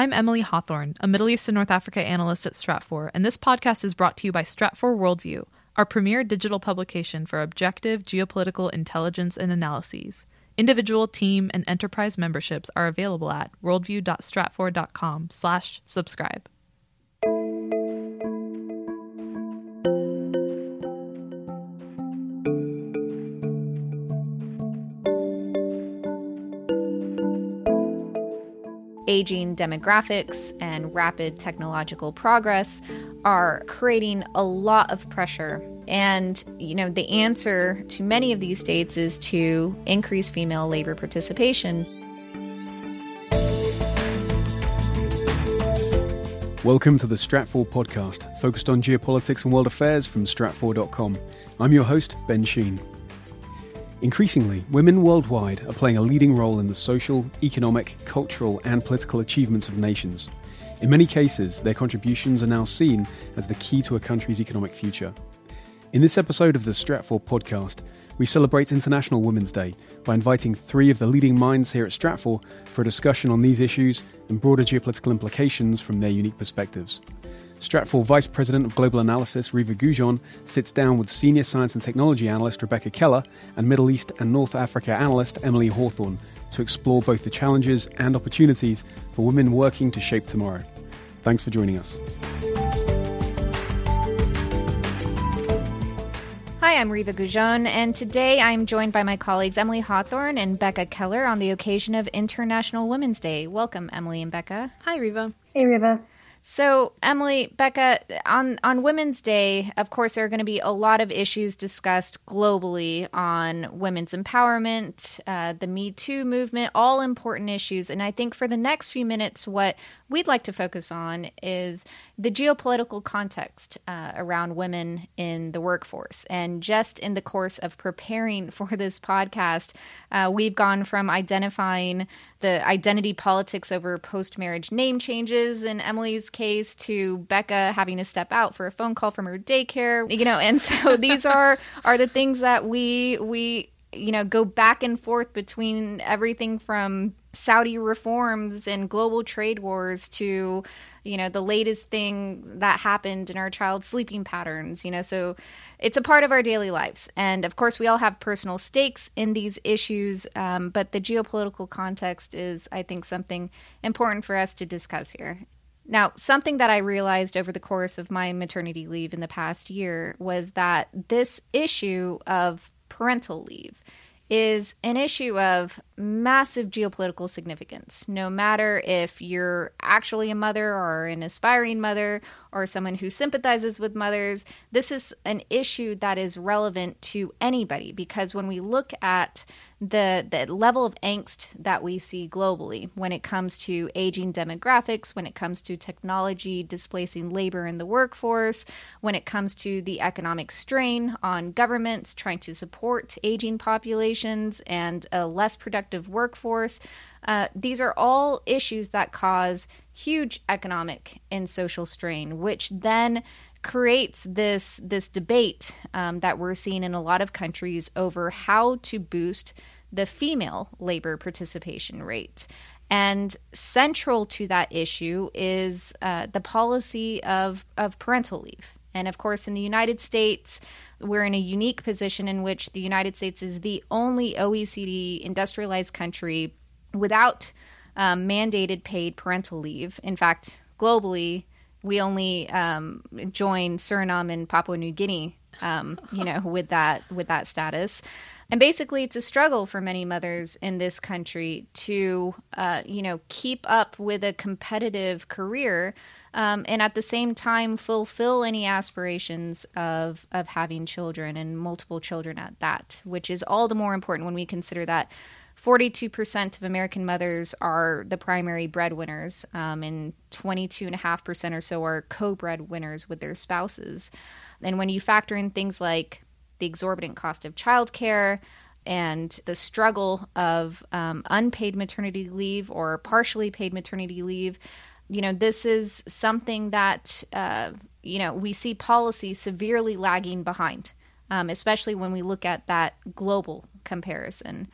I'm Emily Hawthorne, a Middle East and North Africa analyst at Stratfor, and this podcast is brought to you by Stratfor Worldview, our premier digital publication for objective geopolitical intelligence and analyses. Individual, team, and enterprise memberships are available at worldview.stratfor.com slash subscribe. Aging demographics and rapid technological progress are creating a lot of pressure. And, you know, the answer to many of these states is to increase female labor participation. Welcome to the Stratfor podcast, focused on geopolitics and world affairs from stratfor.com. I'm your host, Ben Sheen. Increasingly, women worldwide are playing a leading role in the social, economic, cultural, and political achievements of nations. In many cases, their contributions are now seen as the key to a country's economic future. In this episode of the Stratfor podcast, we celebrate International Women's Day by inviting three of the leading minds here at Stratfor for a discussion on these issues and broader geopolitical implications from their unique perspectives. Stratfor Vice President of Global Analysis Reva Goujon sits down with Senior Science and Technology Analyst Rebecca Keller and Middle East and North Africa Analyst Emily Hawthorne to explore both the challenges and opportunities for women working to shape tomorrow. Thanks for joining us. Hi, I'm Reva Goujon, and today I'm joined by my colleagues Emily Hawthorne and Becca Keller on the occasion of International Women's Day. Welcome, Emily and Becca. Hi, Reva. Hey, Reva. So, Emily, Becca, on on Women's Day, of course, there are going to be a lot of issues discussed globally on women's empowerment, uh, the Me Too movement, all important issues. And I think for the next few minutes, what we'd like to focus on is the geopolitical context uh, around women in the workforce. And just in the course of preparing for this podcast, uh, we've gone from identifying the identity politics over post marriage name changes in Emily's case to Becca having to step out for a phone call from her daycare, you know, and so these are are the things that we we you know go back and forth between everything from Saudi reforms and global trade wars to you know the latest thing that happened in our child's sleeping patterns you know so it's a part of our daily lives. And of course we all have personal stakes in these issues um, but the geopolitical context is i think something important for us to discuss here. Now, something that I realized over the course of my maternity leave in the past year was that this issue of parental leave is an issue of massive geopolitical significance. No matter if you're actually a mother or an aspiring mother or someone who sympathizes with mothers, this is an issue that is relevant to anybody because when we look at the the level of angst that we see globally when it comes to aging demographics, when it comes to technology displacing labor in the workforce, when it comes to the economic strain on governments trying to support aging populations and a less productive workforce. Uh, these are all issues that cause huge economic and social strain, which then creates this this debate um, that we're seeing in a lot of countries over how to boost the female labor participation rate. And central to that issue is uh, the policy of, of parental leave. And of course, in the United States, we're in a unique position in which the United States is the only OECD industrialized country without um, mandated paid parental leave. In fact, globally, we only um, join Suriname and Papua New Guinea, um, you know, with that with that status. And basically, it's a struggle for many mothers in this country to, uh, you know, keep up with a competitive career, um, and at the same time fulfill any aspirations of of having children and multiple children at that, which is all the more important when we consider that 42% of American mothers are the primary breadwinners, um, and 22.5% or so are co breadwinners with their spouses. And when you factor in things like the exorbitant cost of childcare and the struggle of um, unpaid maternity leave or partially paid maternity leave, you know, this is something that, uh, you know, we see policy severely lagging behind, um, especially when we look at that global comparison.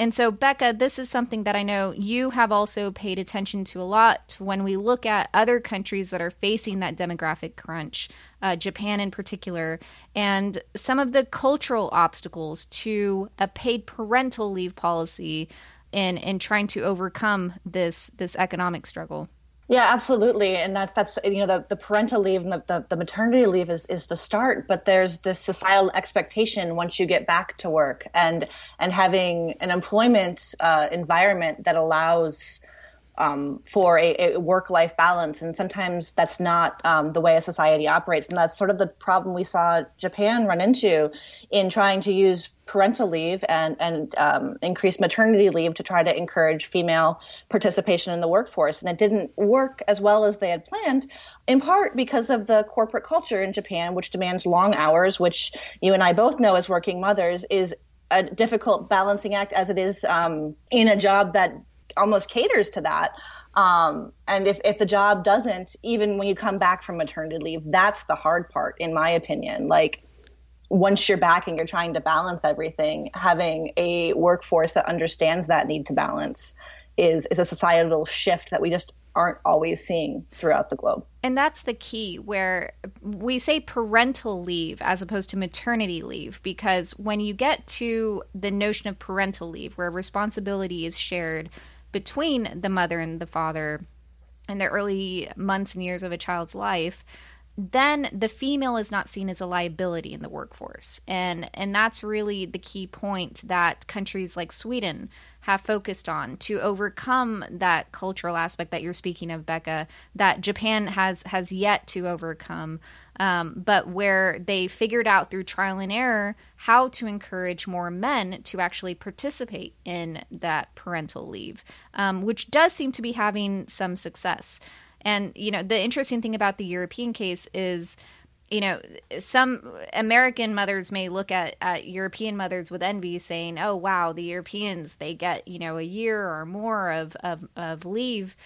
And so, Becca, this is something that I know you have also paid attention to a lot when we look at other countries that are facing that demographic crunch, uh, Japan in particular, and some of the cultural obstacles to a paid parental leave policy in, in trying to overcome this, this economic struggle. Yeah, absolutely. And that's that's you know the, the parental leave and the, the, the, maternity leave is, is the start, but there's this societal expectation once you get back to work and and having an employment uh, environment that allows um, for a, a work life balance. And sometimes that's not um, the way a society operates. And that's sort of the problem we saw Japan run into in trying to use parental leave and, and um, increase maternity leave to try to encourage female participation in the workforce. And it didn't work as well as they had planned, in part because of the corporate culture in Japan, which demands long hours, which you and I both know as working mothers is a difficult balancing act as it is um, in a job that almost caters to that. Um, and if, if the job doesn't, even when you come back from maternity leave, that's the hard part, in my opinion. Like, once you're back and you're trying to balance everything, having a workforce that understands that need to balance is, is a societal shift that we just aren't always seeing throughout the globe. And that's the key where we say parental leave as opposed to maternity leave because when you get to the notion of parental leave where responsibility is shared between the mother and the father in the early months and years of a child's life then the female is not seen as a liability in the workforce and and that's really the key point that countries like Sweden have focused on to overcome that cultural aspect that you're speaking of Becca that Japan has has yet to overcome um, but where they figured out through trial and error how to encourage more men to actually participate in that parental leave, um, which does seem to be having some success. And, you know, the interesting thing about the European case is you know, some American mothers may look at, at European mothers with envy, saying, "Oh, wow, the Europeans they get you know a year or more of of, of leave,"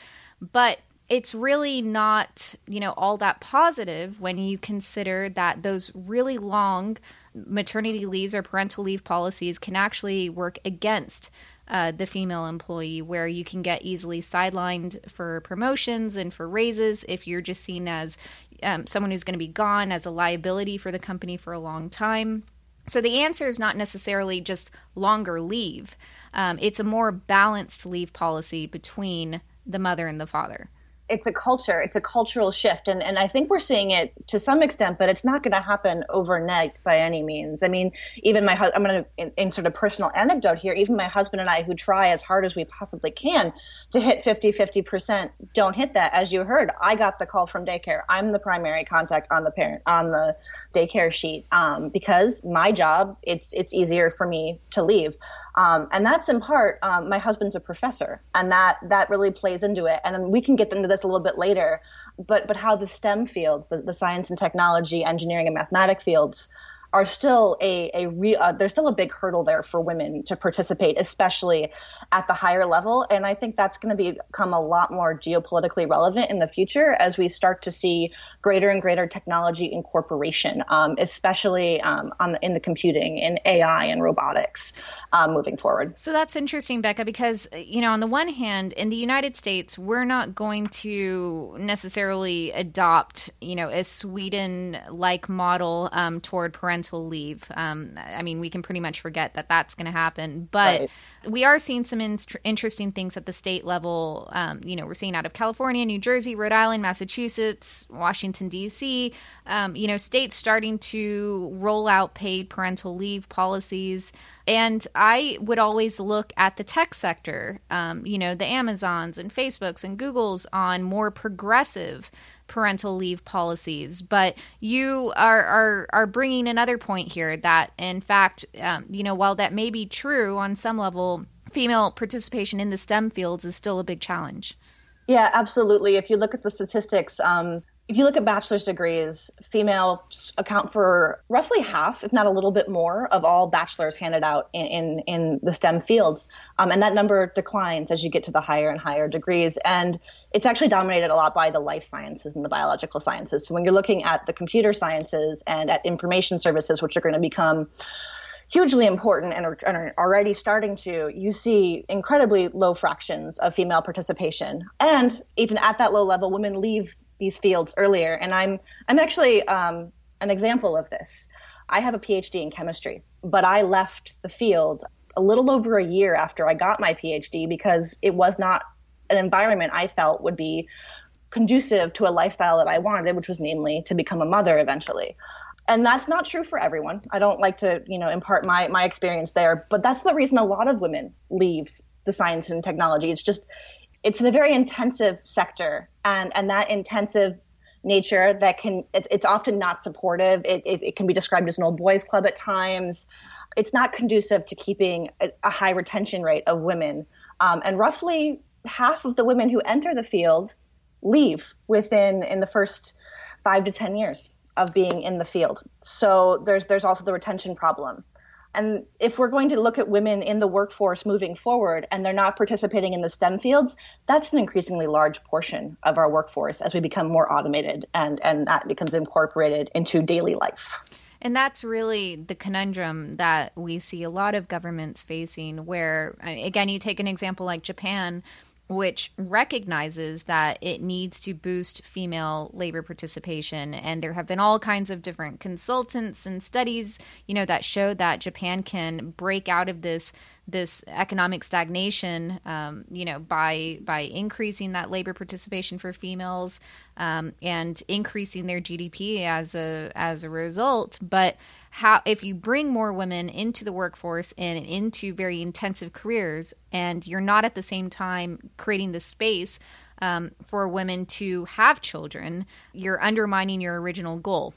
but it's really not, you know, all that positive when you consider that those really long maternity leaves or parental leave policies can actually work against uh, the female employee, where you can get easily sidelined for promotions and for raises if you're just seen as um, someone who's going to be gone as a liability for the company for a long time. So the answer is not necessarily just longer leave. Um, it's a more balanced leave policy between the mother and the father it's a culture it's a cultural shift. And and I think we're seeing it to some extent but it's not going to happen overnight by any means. I mean even my husband, I'm going to in, in, sort of personal anecdote here even my husband and I who try as hard as we possibly can to hit 50 50% don't hit that. As you heard I got the call from daycare. I'm the primary contact on the parent on the daycare sheet um, because my job it's it's easier for me to leave um, and that's in part um, my husband's a professor and that that really plays into it and we can get into this a little bit later, but but how the STEM fields, the, the science and technology, engineering and mathematic fields, are still a, a re, uh, there's still a big hurdle there for women to participate, especially at the higher level. And I think that's going to become a lot more geopolitically relevant in the future as we start to see greater and greater technology incorporation, um, especially um, on the, in the computing, in AI and robotics um, moving forward. So that's interesting, Becca, because, you know, on the one hand, in the United States, we're not going to necessarily adopt, you know, a Sweden like model um, toward parental leave. Um, I mean, we can pretty much forget that that's going to happen. But right. We are seeing some in- interesting things at the state level. Um, you know, we're seeing out of California, New Jersey, Rhode Island, Massachusetts, Washington. D.C., um, you know, states starting to roll out paid parental leave policies. And I would always look at the tech sector, um, you know, the Amazons and Facebooks and Googles on more progressive parental leave policies. But you are are are bringing another point here that, in fact, um, you know, while that may be true on some level, female participation in the STEM fields is still a big challenge. Yeah, absolutely. If you look at the statistics, um, if you look at bachelor's degrees, females account for roughly half, if not a little bit more, of all bachelors handed out in, in, in the STEM fields. Um, and that number declines as you get to the higher and higher degrees. And it's actually dominated a lot by the life sciences and the biological sciences. So when you're looking at the computer sciences and at information services, which are going to become hugely important and are, and are, already starting to, you see incredibly low fractions of female participation. And even at that low level, women leave these fields earlier. And I'm I'm actually um, an example of this. I have a PhD in chemistry, but I left the field a little over a year after I got my PhD because it was not an environment I felt would be conducive to a lifestyle that I wanted, which was namely to become a mother eventually. And that's not true for everyone. I don't like to, you know, impart my my experience there, but that's the reason a lot of women leave the science and technology. It's just it's in a very intensive sector and and that intensive nature that can it, it's often not supportive. It, it, it, can be described as an old boys club at times. It's not conducive to keeping a, a high retention rate of women. Um, and roughly half of the women who enter the field leave within in the first five to ten years of being in the field. So there's there's also the retention problem and if we're going to look at women in the workforce moving forward and they're not participating in the STEM fields, that's an increasingly large portion of our workforce as we become more automated and, and that becomes incorporated into daily life. And that's really the conundrum that we see a lot of governments facing, where, uh, again, you take an example like Japan, which recognizes that it needs to boost female labor participation. And there have been all kinds of different consultants and studies you know that show that Japan can break out of this this economic stagnation um, you know by by increasing that labor participation for females um, and increasing their GDP as a as a result. But how if you bring more women into the workforce and into very intensive careers and you're not at the same time creating the space um, for women to have children you're undermining your original goal.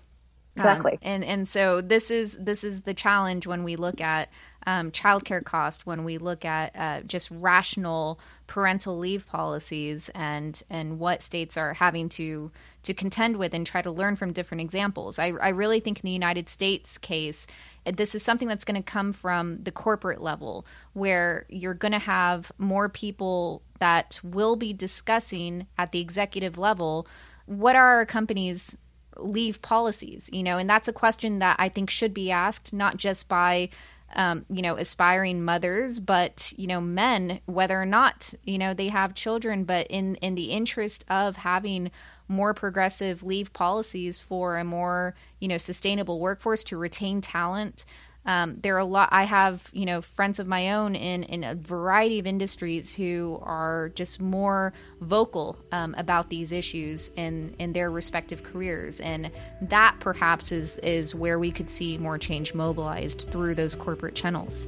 Exactly. um, and and so this is this is the challenge when we look at um, childcare cost when we look at uh, just rational parental leave policies and and what states are having to to contend with and try to learn from different examples. I, I really think in the United States case, this is something that's going to come from the corporate level, where you're going to have more people that will be discussing at the executive level what are our companies leave policies you know and that's a question that i think should be asked not just by um, you know, aspiring mothers, but you know, men, whether or not you know they have children, but in in the interest of having more progressive leave policies for a more you know sustainable workforce to retain talent um, there are a lot. I have you know friends of my own in in a variety of industries who are just more vocal um, about these issues in in their respective careers, and that perhaps is is where we could see more change mobilized through those corporate channels.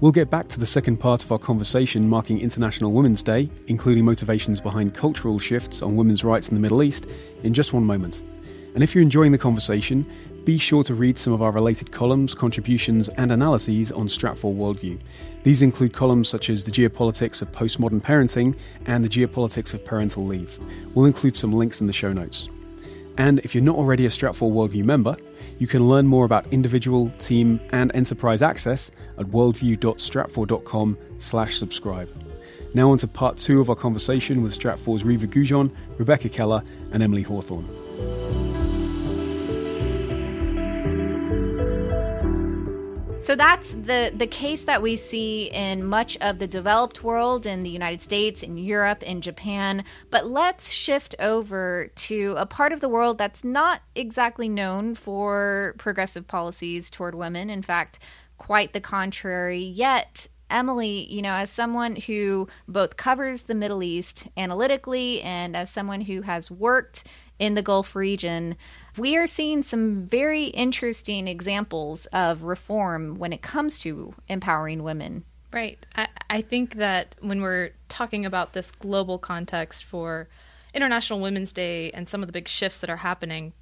We'll get back to the second part of our conversation marking International Women's Day, including motivations behind cultural shifts on women's rights in the Middle East, in just one moment. And if you're enjoying the conversation, be sure to read some of our related columns, contributions, and analyses on Stratfor Worldview. These include columns such as The Geopolitics of Postmodern Parenting and The Geopolitics of Parental Leave. We'll include some links in the show notes. And if you're not already a Stratfor Worldview member, you can learn more about individual, team, and enterprise access at worldview.stratfor.com slash subscribe. Now on to part two of our conversation with Stratfor's Reva Goujon, Rebecca Keller, and Emily Hawthorne. So that's the the case that we see in much of the developed world in the United States, in Europe, in Japan. But let's shift over to a part of the world that's not exactly known for progressive policies toward women. In fact, quite the contrary. Yet Emily, you know, as someone who both covers the Middle East analytically and as someone who has worked in the Gulf region, we are seeing some very interesting examples of reform when it comes to empowering women. Right. I, I think that when we're talking about this global context for International Women's Day and some of the big shifts that are happening,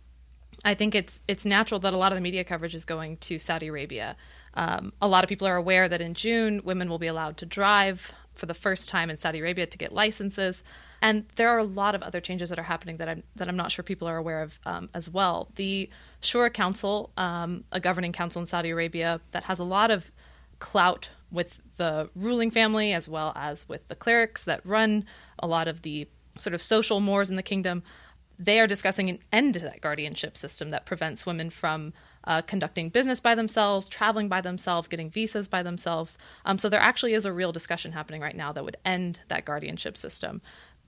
I think it's it's natural that a lot of the media coverage is going to Saudi Arabia. Um, a lot of people are aware that in June, women will be allowed to drive for the first time in Saudi Arabia to get licenses. And there are a lot of other changes that are happening that I'm that I'm not sure people are aware of um, as well. The Shura Council, um, a governing council in Saudi Arabia that has a lot of clout with the ruling family as well as with the clerics that run a lot of the sort of social mores in the kingdom. They are discussing an end to that guardianship system that prevents women from uh, conducting business by themselves, traveling by themselves, getting visas by themselves. Um, so there actually is a real discussion happening right now that would end that guardianship system.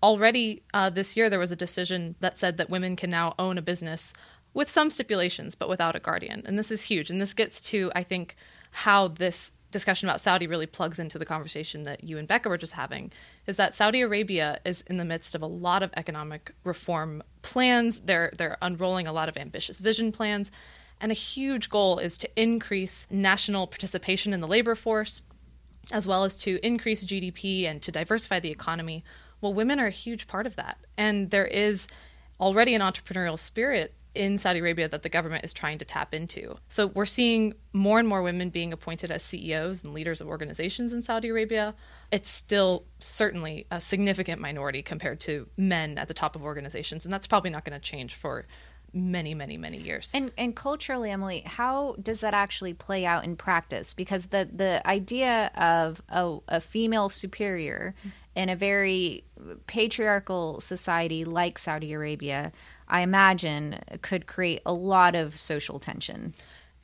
Already uh, this year, there was a decision that said that women can now own a business with some stipulations, but without a guardian. And this is huge. And this gets to, I think, how this discussion about Saudi really plugs into the conversation that you and Becca were just having is that Saudi Arabia is in the midst of a lot of economic reform plans. They're they're unrolling a lot of ambitious vision plans. And a huge goal is to increase national participation in the labor force, as well as to increase GDP and to diversify the economy. Well, women are a huge part of that. And there is already an entrepreneurial spirit in Saudi Arabia that the government is trying to tap into. So we're seeing more and more women being appointed as CEOs and leaders of organizations in Saudi Arabia. It's still certainly a significant minority compared to men at the top of organizations, and that's probably not going to change for many many many years and and culturally emily how does that actually play out in practice because the the idea of a, a female superior in a very patriarchal society like saudi arabia I imagine could create a lot of social tension.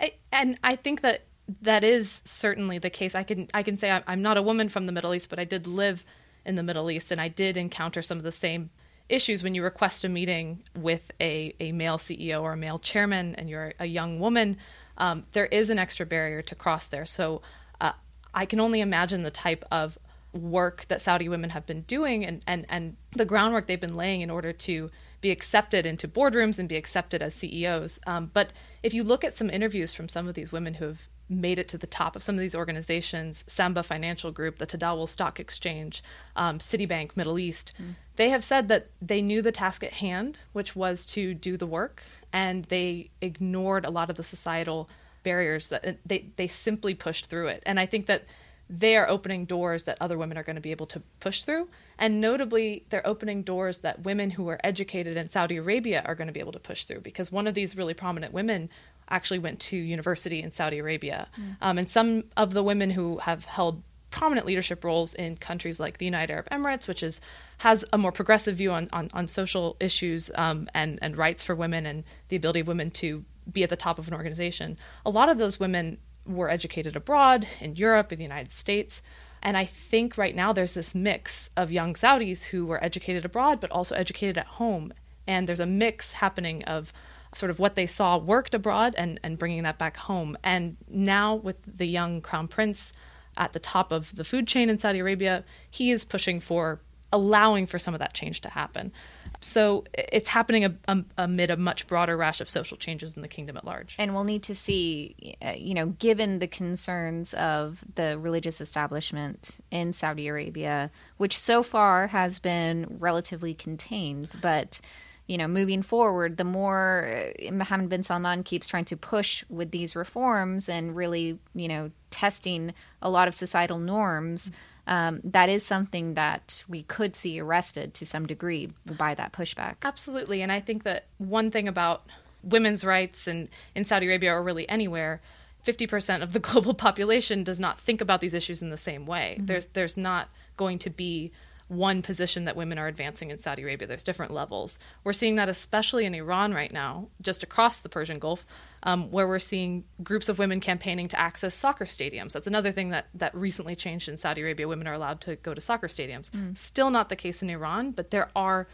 I, and I think that that is certainly the case. I can I can say I'm not a woman from the Middle East, but I did live in the Middle East, and I did encounter some of the same issues when you request a meeting with a, a male CEO or a male chairman, and you're a young woman. Um, there is an extra barrier to cross there. So uh, I can only imagine the type of work that Saudi women have been doing and, and, and the groundwork they've been laying in order to be accepted into boardrooms and be accepted as CEOs. Um, but if you look at some interviews from some of these women who have made it to the top of some of these organizations, Samba Financial Group, the Tadawul Stock Exchange, um, Citibank, Middle East, mm. they have said that they knew the task at hand, which was to do the work, and they ignored a lot of the societal barriers that they, they simply pushed through it. And I think that they are opening doors that other women are going to be able to push through. And notably, they're opening doors that women who are educated in Saudi Arabia are going to be able to push through because one of these really prominent women actually went to university in Saudi Arabia. Mm. Um, and some of the women who have held prominent leadership roles in countries like the United Arab Emirates, which is has a more progressive view on, on, on social issues um, and, and rights for women and the ability of women to be at the top of an organization. A lot of those women were educated abroad in Europe, in the United States. And I think right now there's this mix of young Saudis who were educated abroad, but also educated at home. And there's a mix happening of sort of what they saw worked abroad and, and bringing that back home. And now with the young crown prince at the top of the food chain in Saudi Arabia, he is pushing for allowing for some of that change to happen. So it's happening amid a much broader rash of social changes in the kingdom at large. And we'll need to see, uh, you know, given the concerns of the religious establishment in Saudi Arabia, which so far has been relatively contained, but you know, moving forward, the more uh, Mohammed bin Salman keeps trying to push with these reforms and really, you know, testing a lot of societal norms. Um, that is something that we could see arrested to some degree by that pushback. Absolutely. And I think that one thing about women's rights and in Saudi Arabia or really anywhere, 50% of the global population does not think about these issues in the same way. Mm-hmm. There's there's not going to be one position that women are advancing in Saudi Arabia. There's different levels. We're seeing that especially in Iran right now, just across the Persian Gulf, um, where we're seeing groups of women campaigning to access soccer stadiums. That's another thing that, that recently changed in Saudi Arabia. Women are allowed to go to soccer stadiums. Mm. Still not the case in Iran, but there are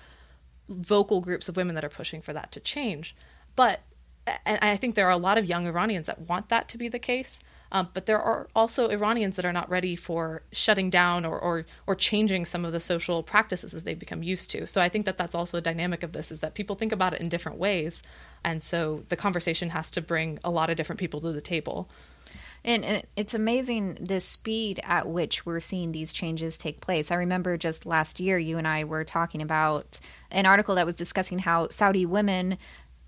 vocal groups of women that are pushing for that to change. But and I think there are a lot of young Iranians that want that to be the case. Um, but there are also Iranians that are not ready for shutting down or, or, or changing some of the social practices as they've become used to. So I think that that's also a dynamic of this is that people think about it in different ways, and so the conversation has to bring a lot of different people to the table. And, it's amazing the speed at which we're seeing these changes take place. I remember just last year, you and I were talking about an article that was discussing how Saudi women,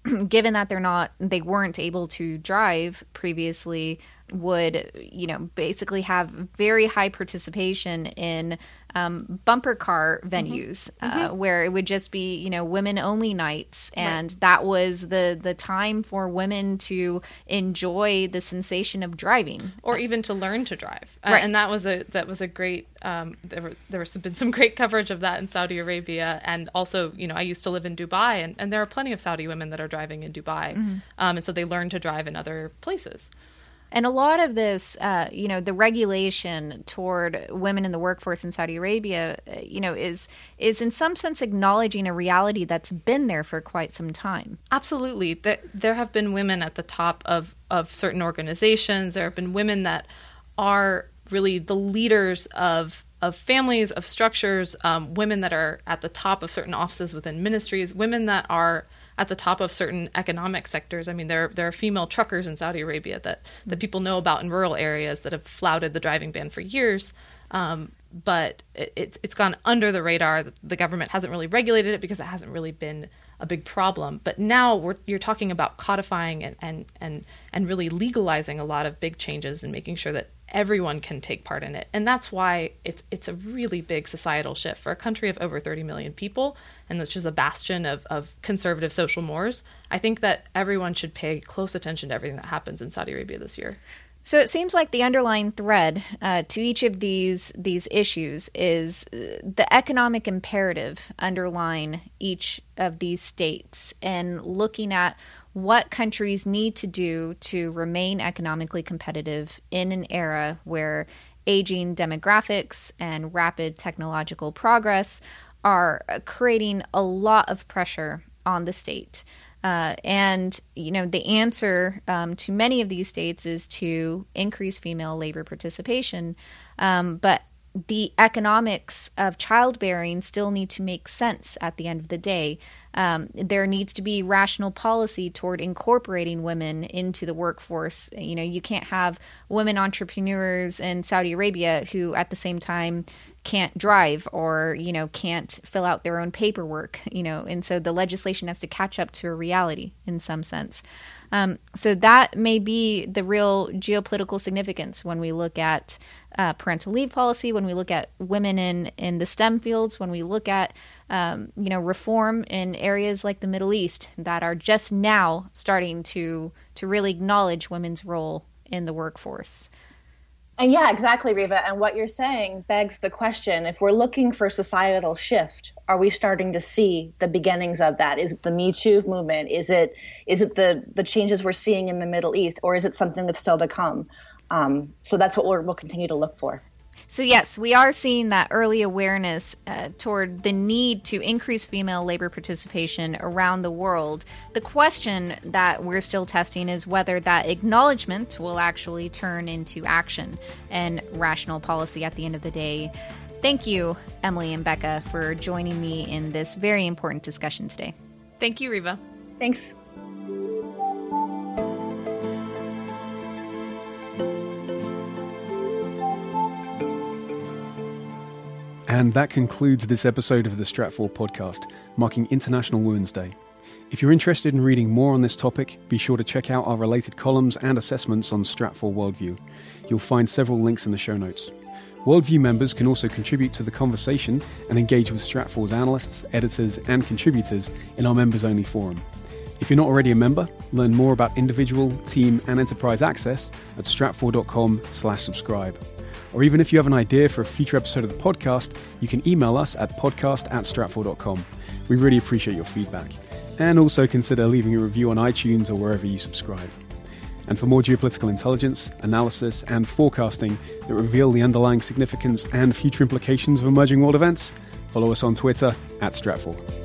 given that they're not, they weren't able to drive previously, would you know basically have very high participation in um, bumper car venues mm-hmm. Uh, mm-hmm. where it would just be you know women only nights, and right. that was the the time for women to enjoy the sensation of driving, or even to learn to drive. Right. Uh, and that was a that was a great. Um, there were there was been some great coverage of that in Saudi Arabia, and also you know I used to live in Dubai, and, and there are plenty of Saudi women that are driving in Dubai, mm-hmm. um, and so they learn to drive in other places. And a lot of this, uh, you know, the regulation toward women in the workforce in Saudi Arabia, uh, you know, is is in some sense acknowledging a reality that's been there for quite some time. Absolutely, there have been women at the top of of certain organizations. There have been women that are really the leaders of of families, of structures, um, women that are at the top of certain offices within ministries, women that are at the top of certain economic sectors. I mean, there there are female truckers in Saudi Arabia that that people know about in rural areas that have flouted the driving ban for years. Um, but it, it's it's gone under the radar. The government hasn't really regulated it because it hasn't really been a big problem. But now you're talking about codifying and, and and and really legalizing a lot of big changes and making sure that everyone can take part in it. And that's why it's it's a really big societal shift for a country of over 30 million people and which is a bastion of, of conservative social mores. I think that everyone should pay close attention to everything that happens in Saudi Arabia this year. So it seems like the underlying thread uh, to each of these these issues is uh, the economic imperative underlying each of these states, and looking at what countries need to do to remain economically competitive in an era where aging demographics and rapid technological progress are creating a lot of pressure on the state. Uh, and you know the answer um, to many of these states is to increase female labor participation, um, but the economics of childbearing still need to make sense at the end of the day. Um, there needs to be rational policy toward incorporating women into the workforce. You know, you can't have women entrepreneurs in Saudi Arabia who, at the same time, can't drive or you know can't fill out their own paperwork you know and so the legislation has to catch up to a reality in some sense um, so that may be the real geopolitical significance when we look at uh, parental leave policy, when we look at women in, in the STEM fields, when we look at um, you know reform in areas like the Middle East that are just now starting to to really acknowledge women's role in the workforce. And yeah, exactly, Reva. And what you're saying begs the question: if we're looking for societal shift, are we starting to see the beginnings of that? Is it the Me Too movement? Is it is it the the changes we're seeing in the Middle East, or is it something that's still to come? Um, so that's what we will continue to look for. So, yes, we are seeing that early awareness uh, toward the need to increase female labor participation around the world. The question that we're still testing is whether that acknowledgement will actually turn into action and rational policy at the end of the day. Thank you, Emily and Becca, for joining me in this very important discussion today. Thank you, Reva. Thanks. And that concludes this episode of the Stratfor podcast, marking International Women's Day. If you're interested in reading more on this topic, be sure to check out our related columns and assessments on Stratfor Worldview. You'll find several links in the show notes. Worldview members can also contribute to the conversation and engage with Stratfor's analysts, editors, and contributors in our members only forum. If you're not already a member, learn more about individual, team, and enterprise access at stratfor.com/subscribe. Or even if you have an idea for a future episode of the podcast, you can email us at podcast at stratfor.com. We really appreciate your feedback. And also consider leaving a review on iTunes or wherever you subscribe. And for more geopolitical intelligence, analysis, and forecasting that reveal the underlying significance and future implications of emerging world events, follow us on Twitter at Stratfor.